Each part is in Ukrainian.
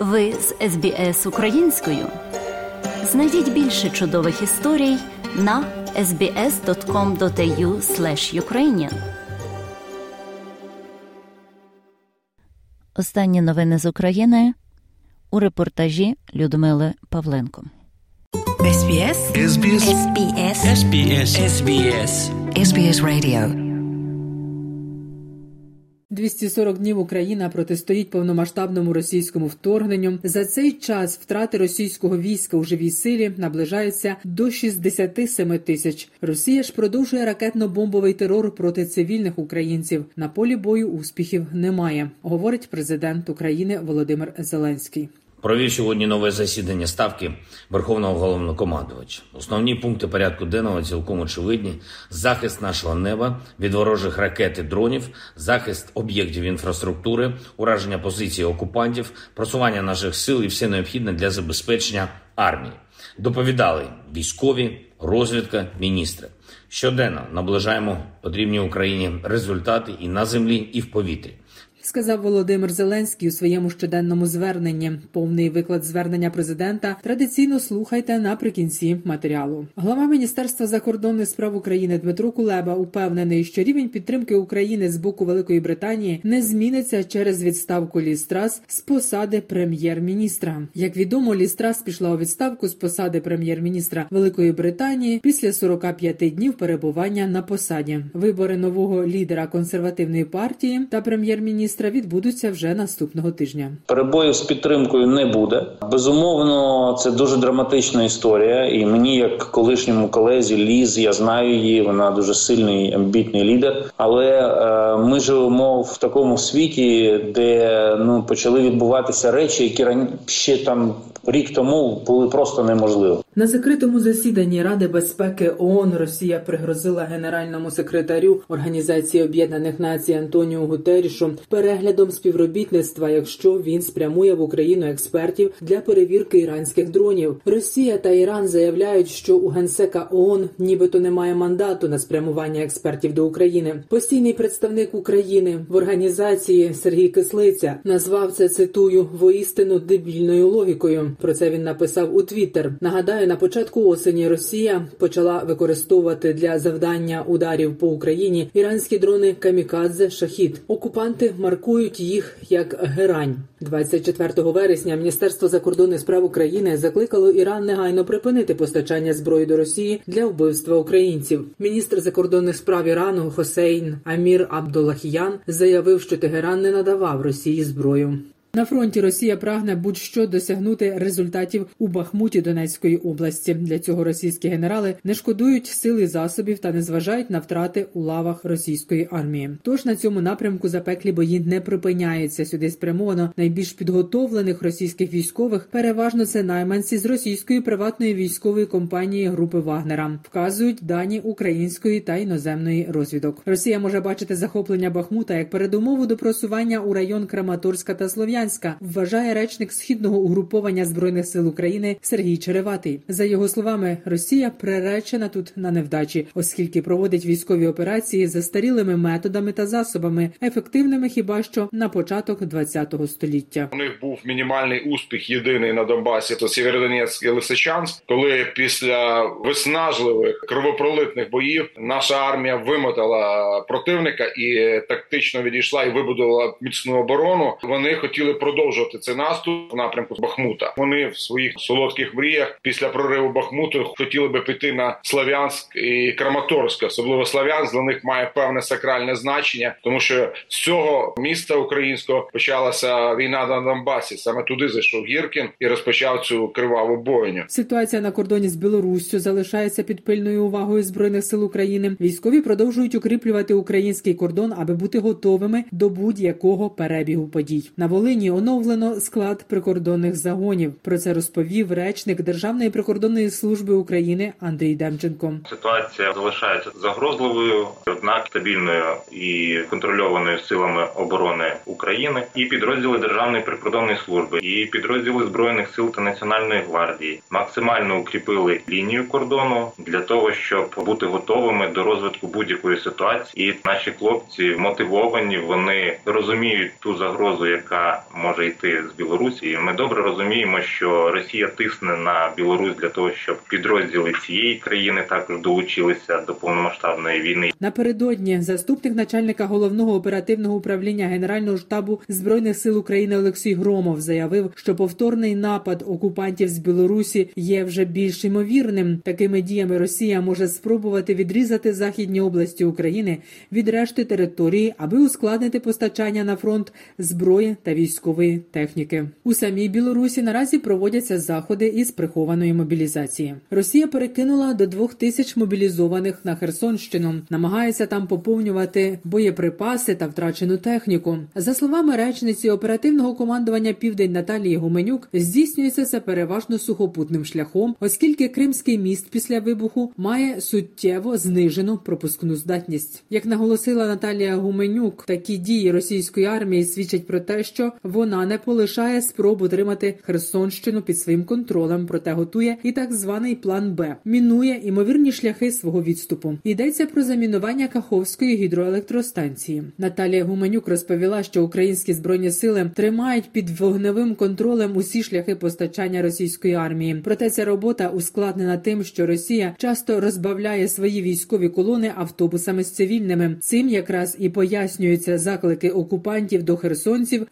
Ви з СБС українською. Знайдіть більше чудових історій на sbs.com.au ukrainian. Останні новини з України у репортажі Людмили Павленко. SBS SBS SBS SBS SBS SBS Radio 240 днів Україна протистоїть повномасштабному російському вторгненню. За цей час втрати російського війська у живій силі наближаються до 67 тисяч. Росія ж продовжує ракетно-бомбовий терор проти цивільних українців. На полі бою успіхів немає, говорить президент України Володимир Зеленський. Провів сьогодні нове засідання ставки Верховного головнокомандувача. Основні пункти порядку денного цілком очевидні: захист нашого неба від ворожих ракет і дронів, захист об'єктів інфраструктури, ураження позицій окупантів, просування наших сил і все необхідне для забезпечення армії. Доповідали військові, розвідка, міністри. Щоденно наближаємо потрібні Україні результати і на землі, і в повітрі сказав Володимир Зеленський у своєму щоденному зверненні. Повний виклад звернення президента традиційно слухайте наприкінці матеріалу. Глава міністерства закордонних справ України Дмитро Кулеба упевнений, що рівень підтримки України з боку Великої Британії не зміниться через відставку Лістрас з посади прем'єр-міністра. Як відомо, Лістрас пішла у відставку з посади прем'єр-міністра Великої Британії після 45 днів перебування на посаді. Вибори нового лідера консервативної партії та прем'єр-міністра міністра відбудуться вже наступного тижня. Перебоїв з підтримкою не буде. Безумовно, це дуже драматична історія, і мені, як колишньому колезі, ліз, я знаю її. Вона дуже сильний амбітний лідер. Але е, ми живемо в такому світі, де ну почали відбуватися речі, які ще там рік тому були просто неможливі. На закритому засіданні Ради безпеки ООН Росія пригрозила генеральному секретарю Організації Об'єднаних Націй Антоніу Гутерішу переглядом співробітництва, якщо він спрямує в Україну експертів для перевірки іранських дронів. Росія та Іран заявляють, що у генсека ООН нібито немає мандату на спрямування експертів до України. Постійний представник України в організації Сергій Кислиця назвав це цитую воістину дебільною логікою. Про це він написав у Твіттер. Нагадаю, на початку осені Росія почала використовувати для завдання ударів по Україні іранські дрони Камікадзе Шахід. Окупанти маркують їх як герань. 24 вересня. Міністерство закордонних справ України закликало Іран негайно припинити постачання зброї до Росії для вбивства українців. Міністр закордонних справ Ірану Хосейн Амір Абдулахіян заявив, що Тегеран не надавав Росії зброю. На фронті Росія прагне будь-що досягнути результатів у Бахмуті Донецької області. Для цього російські генерали не шкодують сили засобів та не зважають на втрати у лавах російської армії. Тож на цьому напрямку запеклі бої не припиняються. Сюди спрямовано найбільш підготовлених російських військових. Переважно це найманці з російської приватної військової компанії групи Вагнера. Вказують дані української та іноземної розвідок. Росія може бачити захоплення Бахмута як передумову до просування у район Краматорська та Слов'янська. Слов'янська, вважає речник східного угруповання збройних сил України Сергій Череватий. За його словами, Росія приречена тут на невдачі, оскільки проводить військові операції за старілими методами та засобами, ефективними хіба що на початок ХХ століття. У них був мінімальний успіх єдиний на Донбасі. Це Сєвєродонецьк і Лисичанськ, коли після виснажливих кровопролитних боїв наша армія вимотала противника і тактично відійшла і вибудувала міцну оборону. Вони хотіли хотіли продовжувати цей наступ в напрямку Бахмута. Вони в своїх солодких мріях після прориву Бахмуту хотіли би піти на Славянськ і Краматорськ. Особливо Славянськ для них має певне сакральне значення, тому що з цього міста українського почалася війна на Донбасі. Саме туди зайшов Гіркін і розпочав цю криваву бойню. Ситуація на кордоні з Білоруссю залишається під пильною увагою збройних сил України. Військові продовжують укріплювати український кордон, аби бути готовими до будь-якого перебігу подій. На Волині Волині оновлено склад прикордонних загонів. Про це розповів речник Державної прикордонної служби України Андрій Демченко. Ситуація залишається загрозливою, однак стабільною і контрольованою силами оборони України і підрозділи Державної прикордонної служби, і підрозділи збройних сил та національної гвардії максимально укріпили лінію кордону для того, щоб бути готовими до розвитку будь-якої ситуації. І наші хлопці мотивовані, вони розуміють ту загрозу, яка може йти з Білорусі. І Ми добре розуміємо, що Росія тисне на Білорусь для того, щоб підрозділи цієї країни також долучилися до повномасштабної війни. Напередодні заступник начальника головного оперативного управління Генерального штабу збройних сил України Олексій Громов заявив, що повторний напад окупантів з Білорусі є вже більш ймовірним. Такими діями Росія може спробувати відрізати західні області України від решти території, аби ускладнити постачання на фронт зброї та військової техніки. У самій Білорусі наразі проводяться заходи із прихованої мобілізації. Росія перекинула до двох тисяч мобілізованих на Херсонщину, намагається там поповнювати боєприпаси та втрачену техніку. За словами речниці оперативного командування Південь Наталії Гуменюк, здійснюється це переважно сухопутним шляхом, оскільки Кримський міст після вибуху має суттєво знижену пропускну здатність. Як наголосила Наталія Гуменюк, такі дії російської армії свідчать про те, що вона не полишає спробу тримати Херсонщину під своїм контролем, проте готує і так званий план Б, мінує імовірні шляхи свого відступу. Йдеться про замінування Каховської гідроелектростанції. Наталія Гуменюк розповіла, що українські збройні сили тримають під вогневим контролем усі шляхи постачання російської армії. Проте ця робота ускладнена тим, що Росія часто розбавляє свої військові колони автобусами з цивільними. Цим якраз і пояснюються заклики окупантів до херсонців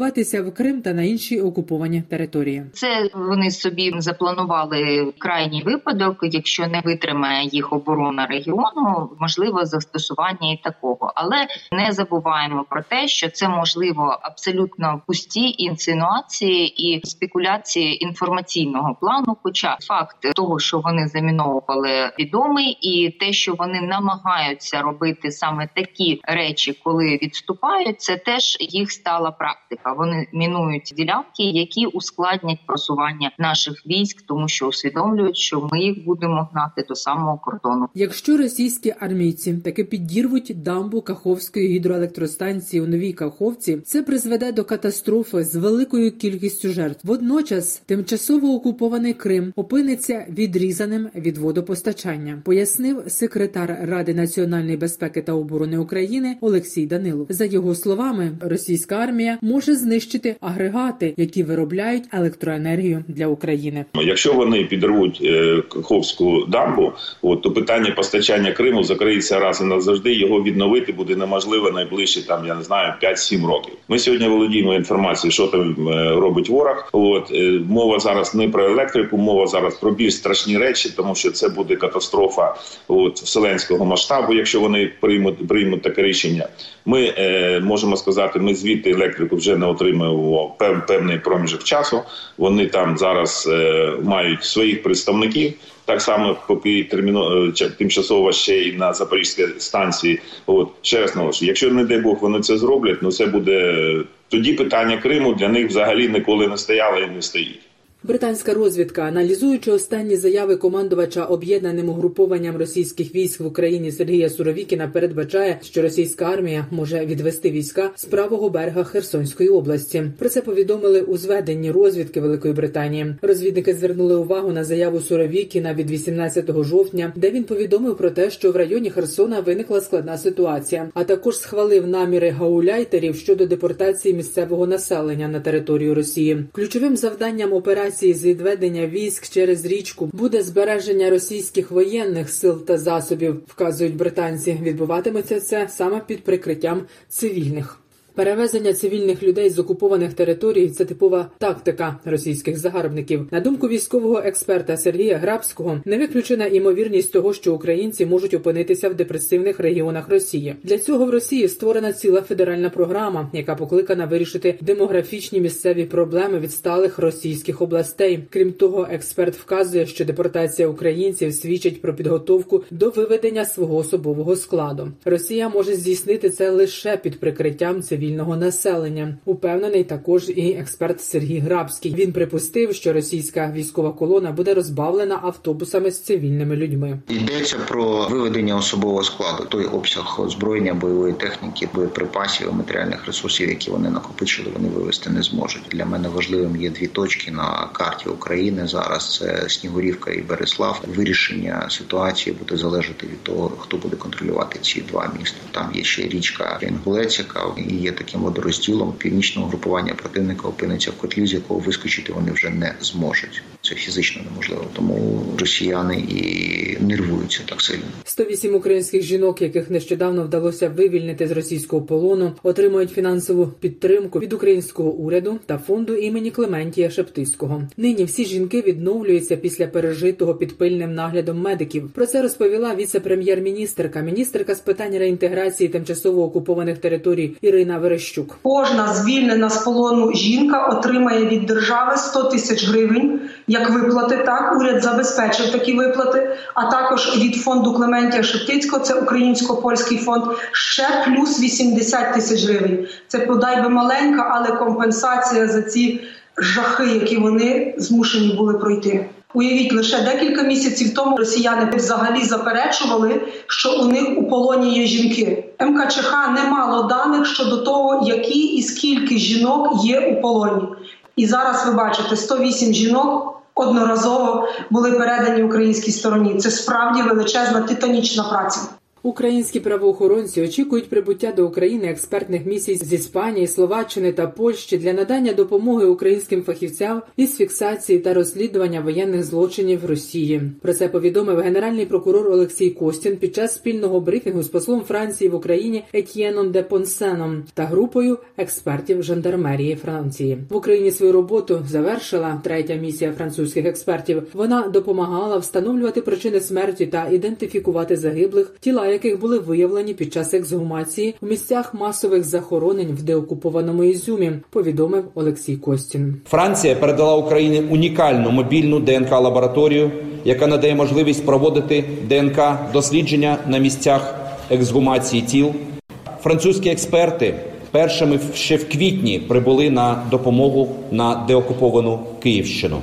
евакуюватися в Крим та на інші окуповані території. Це вони собі запланували крайній випадок. Якщо не витримає їх оборона регіону, можливо застосування і такого, але не забуваємо про те, що це можливо абсолютно пусті інсинуації і спекуляції інформаційного плану. Хоча факт того, що вони заміновували, відомий, і те, що вони намагаються робити саме такі речі, коли відступають, це теж їх стала практика. Вони мінують ділянки, які ускладнять просування наших військ, тому що усвідомлюють, що ми їх будемо гнати до самого кордону. Якщо російські армійці таки підірвуть дамбу Каховської гідроелектростанції у новій Каховці, це призведе до катастрофи з великою кількістю жертв. Водночас тимчасово окупований Крим опиниться відрізаним від водопостачання, пояснив секретар Ради національної безпеки та оборони України Олексій Данилов. За його словами, російська армія може знищити агрегати, які виробляють електроенергію для України. Якщо вони підірвуть е, Каховську дамбу, от то питання постачання Криму закриється раз і назавжди. Його відновити буде неможливо найближче там. Я не знаю 5-7 років. Ми сьогодні володіємо інформацією, що там е, робить ворог. От е, мова зараз не про електрику, мова зараз про більш страшні речі, тому що це буде катастрофа от вселенського масштабу. Якщо вони приймуть приймуть таке рішення, ми е, можемо сказати, ми звідти електрику вже не отримуємо пев, певний проміжок часу. Вони там зараз е, мають своїх представників. Так само, поки терміно е, тимчасово ще й на Запорізькій станції. От ще раз наголошую, якщо не дай Бог вони це зроблять, ну це буде тоді питання Криму для них взагалі ніколи не стояло і не стоїть. Британська розвідка, аналізуючи останні заяви командувача об'єднаним угрупованням російських військ в Україні Сергія Суровікіна, передбачає, що російська армія може відвести війська з правого берега Херсонської області. Про це повідомили у зведенні розвідки Великої Британії. Розвідники звернули увагу на заяву Суровікіна від 18 жовтня, де він повідомив про те, що в районі Херсона виникла складна ситуація, а також схвалив наміри гауляйтерів щодо депортації місцевого населення на територію Росії. Ключовим завданням операції операції з відведення військ через річку буде збереження російських воєнних сил та засобів, вказують британці. Відбуватиметься це саме під прикриттям цивільних. Перевезення цивільних людей з окупованих територій це типова тактика російських загарбників. На думку військового експерта Сергія Грабського, не виключена імовірність того, що українці можуть опинитися в депресивних регіонах Росії. Для цього в Росії створена ціла федеральна програма, яка покликана вирішити демографічні місцеві проблеми відсталих російських областей. Крім того, експерт вказує, що депортація українців свідчить про підготовку до виведення свого особового складу. Росія може здійснити це лише під прикриттям цивільних цивільного населення. Упевнений також і експерт Сергій Грабський. Він припустив, що російська військова колона буде розбавлена автобусами з цивільними людьми. Йдеться про виведення особового складу, той обсяг озброєння, бойової техніки, боєприпасів, матеріальних ресурсів, які вони накопичили, вони вивести не зможуть. Для мене важливим є дві точки на карті України. Зараз це Снігурівка і Береслав. Вирішення ситуації буде залежати від того, хто буде контролювати ці два міста. Там є ще річка Інгулець, яка є є таким водорозділом північного групування противника опиниться в котлі, з якого вискочити вони вже не зможуть. Це фізично неможливо, тому росіяни і нервуються так сильно. 108 українських жінок, яких нещодавно вдалося вивільнити з російського полону, отримують фінансову підтримку від українського уряду та фонду імені Клементія Шептицького. Нині всі жінки відновлюються після пережитого під пильним наглядом медиків. Про це розповіла віце-прем'єр-міністерка, міністерка з питань реінтеграції тимчасово окупованих територій Ірина Верещук. Кожна звільнена з полону жінка отримає від держави 100 тисяч гривень як виплати. Так уряд забезпечив такі виплати. А також від фонду Клементія Шептицького, це українсько польський фонд, ще плюс 80 тисяч гривень. Це подай би маленька, але компенсація за ці жахи, які вони змушені були пройти. Уявіть, лише декілька місяців тому росіяни взагалі заперечували, що у них у полоні є жінки. МКЧХ не мало даних щодо того, які і скільки жінок є у полоні. І зараз ви бачите 108 жінок. Одноразово були передані українській стороні. Це справді величезна титанічна праця. Українські правоохоронці очікують прибуття до України експертних місій з Іспанії, Словаччини та Польщі для надання допомоги українським фахівцям із фіксації та розслідування воєнних злочинів Росії. Про це повідомив генеральний прокурор Олексій Костін під час спільного брифінгу з послом Франції в Україні Етьєном де Понсеном та групою експертів жандармерії Франції. В Україні свою роботу завершила третя місія французьких експертів. Вона допомагала встановлювати причини смерті та ідентифікувати загиблих тіла яких були виявлені під час ексгумації у місцях масових захоронень в деокупованому Ізюмі, повідомив Олексій Костін. Франція передала Україні унікальну мобільну ДНК лабораторію, яка надає можливість проводити ДНК дослідження на місцях ексгумації тіл. Французькі експерти першими ще в квітні прибули на допомогу на деокуповану Київщину.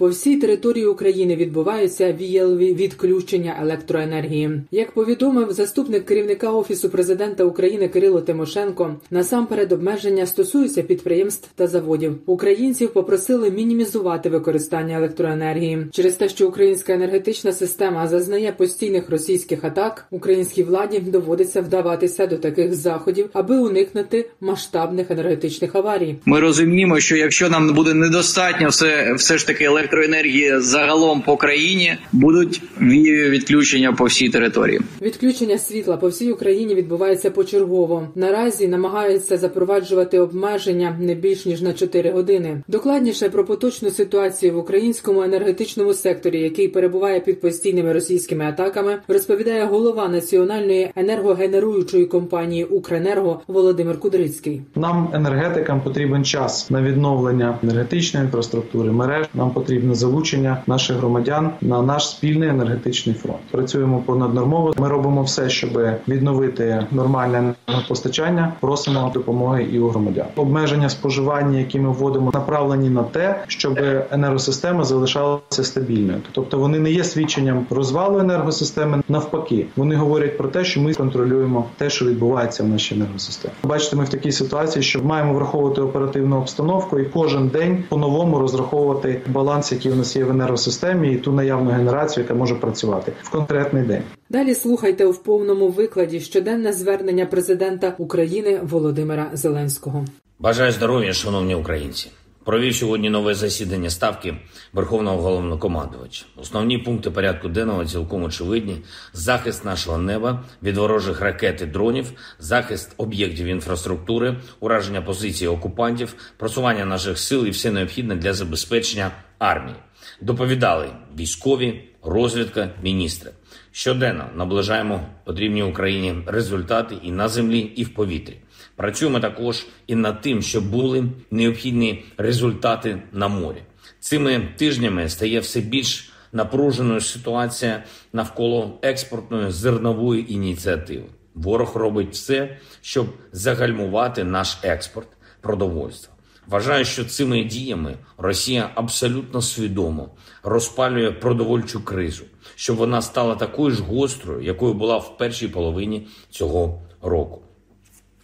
По всій території України відбуваються віялові відключення електроенергії. Як повідомив заступник керівника офісу президента України Кирило Тимошенко, насамперед обмеження стосуються підприємств та заводів. Українців попросили мінімізувати використання електроенергії через те, що українська енергетична система зазнає постійних російських атак. Українській владі доводиться вдаватися до таких заходів, аби уникнути масштабних енергетичних аварій. Ми розуміємо, що якщо нам буде недостатньо, все все ж таки електро електроенергії загалом по країні будуть відключення по всій території. Відключення світла по всій Україні відбувається почергово. Наразі намагаються запроваджувати обмеження не більш ніж на 4 години. Докладніше про поточну ситуацію в українському енергетичному секторі, який перебуває під постійними російськими атаками, розповідає голова національної енергогенеруючої компанії Укренерго Володимир Кудрицький. Нам енергетикам потрібен час на відновлення енергетичної інфраструктури мереж. Нам потрібно залучення наших громадян на наш спільний енергетичний фронт. Працюємо понаднормово. Ми робимо все, щоб відновити нормальне енергопостачання. Просимо допомоги і у громадян. Обмеження споживання, які ми вводимо, направлені на те, щоб енергосистема залишалася стабільною. Тобто вони не є свідченням розвалу енергосистеми. Навпаки, вони говорять про те, що ми контролюємо те, що відбувається в нашій енергосистемі. Бачите, ми в такій ситуації, що маємо враховувати оперативну обстановку і кожен день по-новому розраховувати баланс, який у нас є в енергосистемі, і ту наявну генерацію, яка може працювати в конкретний день. Далі слухайте у повному викладі щоденне звернення президента України Володимира Зеленського. Бажаю здоров'я, шановні українці. Провів сьогодні нове засідання ставки Верховного головнокомандувача. Основні пункти порядку денного цілком очевидні: захист нашого неба від ворожих ракет і дронів, захист об'єктів інфраструктури, ураження позицій окупантів, просування наших сил і все необхідне для забезпечення армії. Доповідали військові, розвідка, міністри. Щоденно наближаємо потрібні Україні результати і на землі, і в повітрі. Працюємо також і над тим, щоб були необхідні результати на морі. Цими тижнями стає все більш напруженою ситуація навколо експортної зернової ініціативи. Ворог робить все, щоб загальмувати наш експорт продовольства. Вважаю, що цими діями Росія абсолютно свідомо розпалює продовольчу кризу, щоб вона стала такою ж гострою, якою була в першій половині цього року.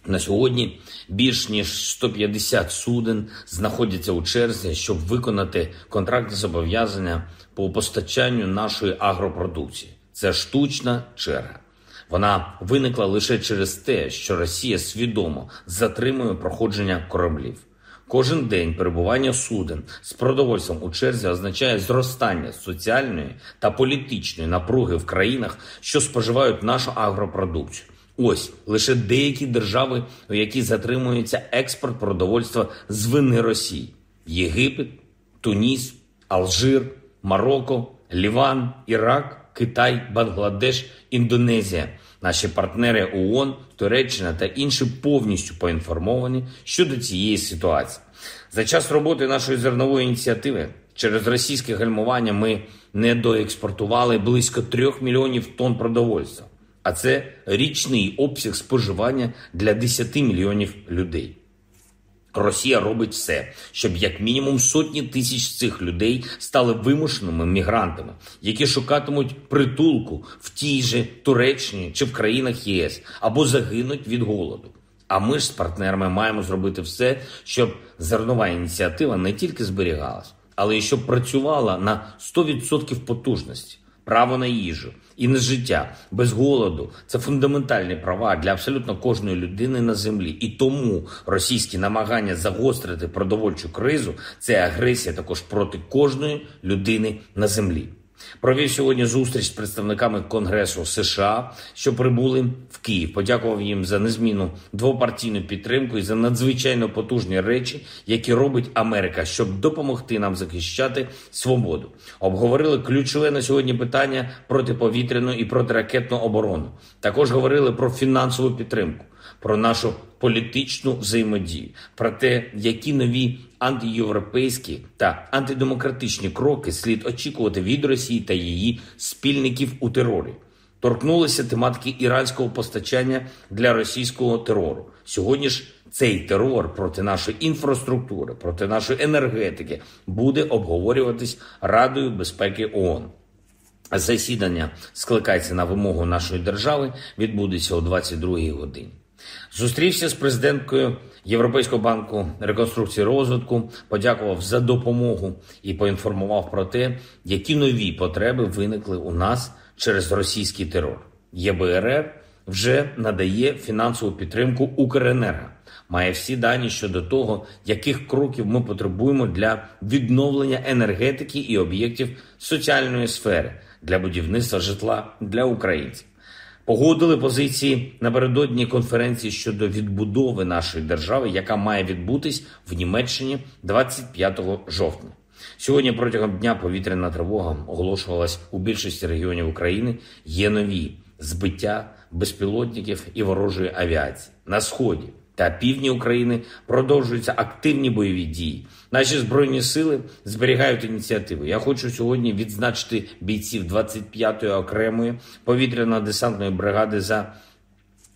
На сьогодні більш ніж 150 суден знаходяться у черзі, щоб виконати контрактні зобов'язання по постачанню нашої агропродукції. Це штучна черга. Вона виникла лише через те, що Росія свідомо затримує проходження кораблів. Кожен день перебування суден з продовольством у черзі означає зростання соціальної та політичної напруги в країнах, що споживають нашу агропродукцію. Ось лише деякі держави, у які затримується експорт продовольства з вини Росії: Єгипет, Туніс, Алжир, Марокко, Ліван, Ірак, Китай, Бангладеш, Індонезія. Наші партнери ООН, Туреччина та інші повністю поінформовані щодо цієї ситуації. За час роботи нашої зернової ініціативи через російське гальмування ми недоекспортували близько трьох мільйонів тонн продовольства, а це річний обсяг споживання для 10 мільйонів людей. Росія робить все, щоб як мінімум сотні тисяч цих людей стали вимушеними мігрантами, які шукатимуть притулку в тій же Туреччині чи в країнах ЄС або загинуть від голоду. А ми ж з партнерами маємо зробити все, щоб зернова ініціатива не тільки зберігалась, але й щоб працювала на 100% потужності право на їжу і на життя без голоду це фундаментальні права для абсолютно кожної людини на землі. І тому російські намагання загострити продовольчу кризу це агресія також проти кожної людини на землі. Провів сьогодні зустріч з представниками Конгресу США, що прибули в Київ. Подякував їм за незмінну двопартійну підтримку і за надзвичайно потужні речі, які робить Америка, щоб допомогти нам захищати свободу. Обговорили ключове на сьогодні питання протиповітряну і протиракетну оборону. Також говорили про фінансову підтримку про нашу політичну взаємодію, про те, які нові антиєвропейські та антидемократичні кроки слід очікувати від Росії та її спільників у терорі. Торкнулися тематики іранського постачання для російського терору. Сьогодні ж цей терор проти нашої інфраструктури, проти нашої енергетики буде обговорюватись Радою безпеки ООН. Засідання скликається на вимогу нашої держави, відбудеться о 22-й годині. Зустрівся з президенткою Європейського банку реконструкції розвитку, подякував за допомогу і поінформував про те, які нові потреби виникли у нас через російський терор. ЄБРР вже надає фінансову підтримку Укренерго, має всі дані щодо того, яких кроків ми потребуємо для відновлення енергетики і об'єктів соціальної сфери для будівництва житла для українців. Погодили позиції напередодні конференції щодо відбудови нашої держави, яка має відбутись в Німеччині 25 жовтня. Сьогодні протягом дня повітряна тривога оголошувалась у більшості регіонів України. Є нові збиття безпілотників і ворожої авіації на сході та півдні України продовжуються активні бойові дії. Наші збройні сили зберігають ініціативу. Я хочу сьогодні відзначити бійців 25-ї окремої повітряно-десантної бригади за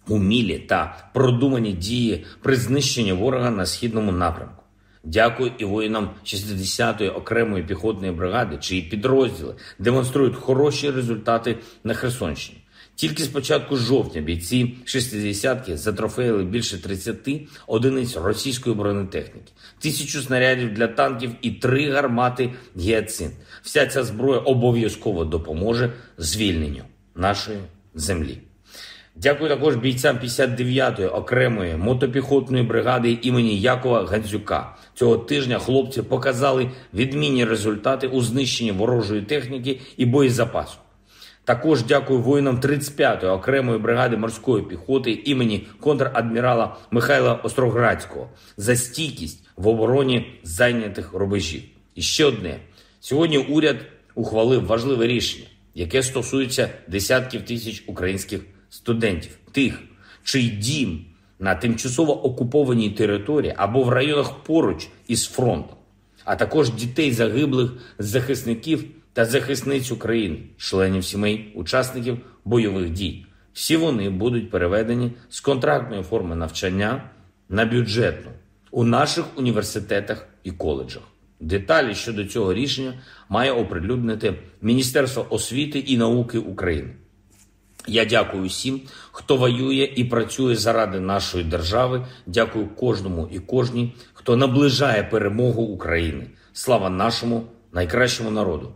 умілі та продумані дії при знищенні ворога на східному напрямку. Дякую і воїнам 60-ї окремої піхотної бригади, чиї підрозділи демонструють хороші результати на Херсонщині. Тільки з початку жовтня бійці шестидесятки затрофеїли більше 30 одиниць російської бронетехніки, тисячу снарядів для танків і три гармати гіацин. Вся ця зброя обов'язково допоможе звільненню нашої землі. Дякую також бійцям 59-ї окремої мотопіхотної бригади імені Якова Гандзюка. Цього тижня хлопці показали відмінні результати у знищенні ворожої техніки і боєзапасу. Також дякую воїнам 35-ї окремої бригади морської піхоти імені контрадмірала Михайла Остроградського за стійкість в обороні зайнятих рубежів. І ще одне: сьогодні уряд ухвалив важливе рішення, яке стосується десятків тисяч українських студентів, тих, чий дім на тимчасово окупованій території або в районах поруч із фронтом, а також дітей загиблих захисників та захисниць України, членів сімей, учасників бойових дій. Всі вони будуть переведені з контрактної форми навчання на бюджетну у наших університетах і коледжах. Деталі щодо цього рішення має оприлюднити Міністерство освіти і науки України. Я дякую всім, хто воює і працює заради нашої держави. Дякую кожному і кожній, хто наближає перемогу України. Слава нашому найкращому народу!